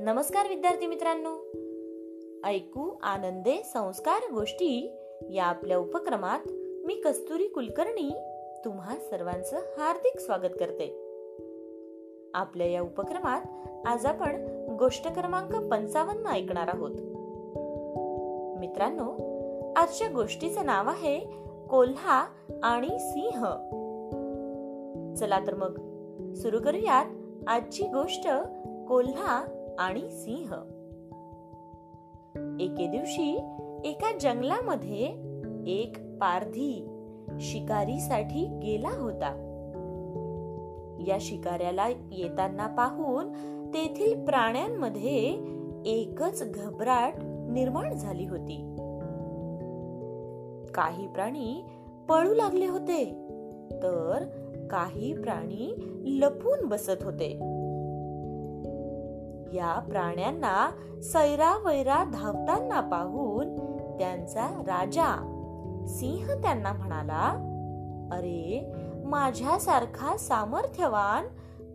नमस्कार विद्यार्थी मित्रांनो. ऐकू आनंदे संस्कार गोष्टी या आपल्या उपक्रमात मी कस्तुरी कुलकर्णी तुम्हा सर्वांचं हार्दिक स्वागत करते. आपल्या या उपक्रमात आज आपण गोष्ट क्रमांक पंचावन्न ऐकणार आहोत. मित्रांनो आजच्या गोष्टीचं नाव आहे कोल्हा आणि सिंह. चला तर मग सुरू करूयात आजची गोष्ट कोल्हा आणि सिंह. एके दिवशी एका जंगलामध्ये एक पारधी शिकारीसाठी गेला होता. या शिकाऱ्याला येताना पाहून तेथील प्राण्यांमध्ये एकच घबराट निर्माण झाली होती. काही प्राणी पळू लागले होते तर काही प्राणी लपून बसत होते. या प्राण्यांना सैरा वैरा धावताना पाहून त्यांचा राजा सिंह त्यांना म्हणाला अरे माझ्यासारखा सामर्थ्यवान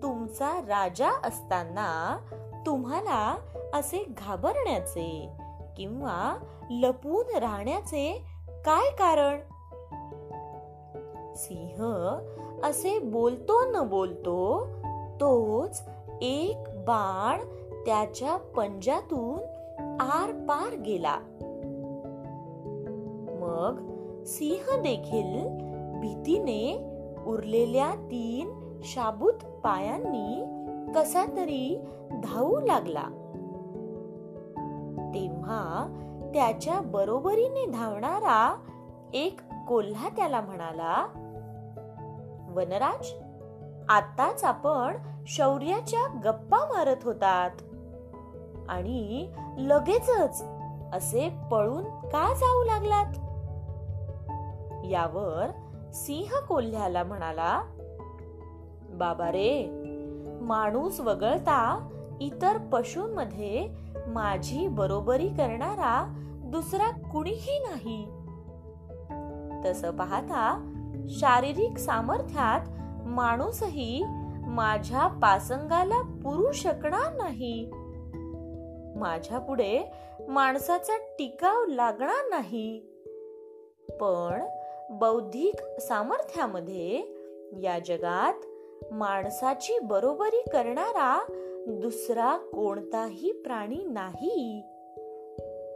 तुमचा राजा असताना तुम्हाला असे घाबरण्याचे किंवा लपून राहण्याचे काय कारण? सिंह असे बोलतो न बोलतो तोच एक बाण त्याच्या पंजातून आर पार गेला. मग सिंह देखील भीतीने उरलेल्या तीन शाबूत पायांनी कसा तरी धावू लागला. तेव्हा त्याच्या बरोबरीने धावणारा एक कोल्हा त्याला म्हणाला वनराज आताच आपण शौर्याच्या गप्पा मारत होतात. आणि लगेचच असे पळून का जाऊ लागलात? यावर सिंह कोल्ह्याला म्हणाला बाबा रे माणूस वगळता इतर पशूंमध्ये माझी बरोबरी करणारा दुसरा कुणीही नाही. तस पाहता शारीरिक सामर्थ्यात माणूसही माझ्या पासंगाला पुरू शकणार नाही. माझ्या पुढे माणसाचा टिकाव लागणार नाही. पण बौद्धिक सामर्थ्यामध्ये या जगात माणसाची बरोबरी करणारा दुसरा कोणताही प्राणी नाही.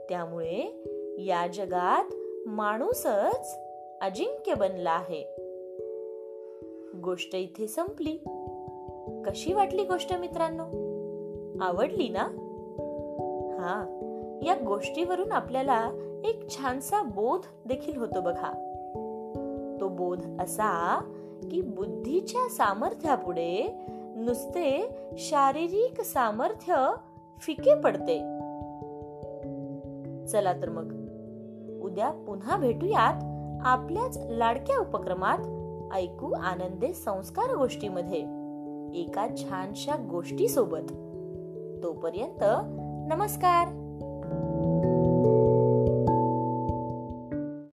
त्यामुळे या जगात माणूसच अजिंक्य बनला आहे. गोष्ट इथे संपली. कशी वाटली गोष्ट मित्रांनो? आवडली ना? हा या गोष्टीवरून आपल्याला एक छानसा बोध देखील होतो बघा. तो बोध असा की बुद्धीच्या सामर्थ्यापुढे नुसते शारीरिक सामर्थ्य फिके पडते. चला तर मग उद्या पुन्हा भेटूयात आपल्याच लाडक्या उपक्रमात ऐकू आनंदे संस्कार गोष्टीमध्ये एका छानशा गोष्टी सोबत तोपर्यंत नमस्कार